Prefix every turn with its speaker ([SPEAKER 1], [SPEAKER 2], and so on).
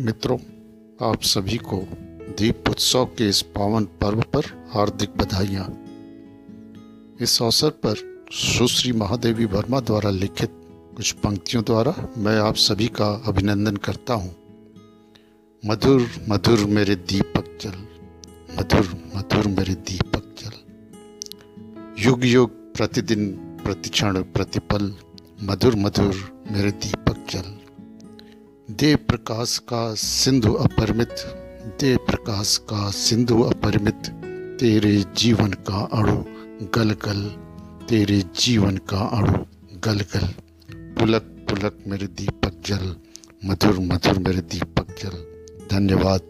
[SPEAKER 1] मित्रों, आप सभी को दीप उत्सव के इस पावन पर्व पर हार्दिक बधाइयाँ। इस अवसर पर सुश्री महादेवी वर्मा द्वारा लिखित कुछ पंक्तियों द्वारा मैं आप सभी का अभिनंदन करता हूँ। मधुर मधुर मेरे दीपक जल, मधुर मधुर मेरे दीपक जल। युग युग, प्रतिदिन, प्रतिक्षण, प्रतिपल, मधुर मधुर मेरे दीपक जल। दे प्रकाश का सिंधु अपरिमित दे प्रकाश का सिंधु अपरिमित, तेरे जीवन का अणु गल गल तेरे जीवन का अणु गल गल पुलक पुलक मेरे दीपक जल, मधुर मधुर मेरे दीपक जल। धन्यवाद।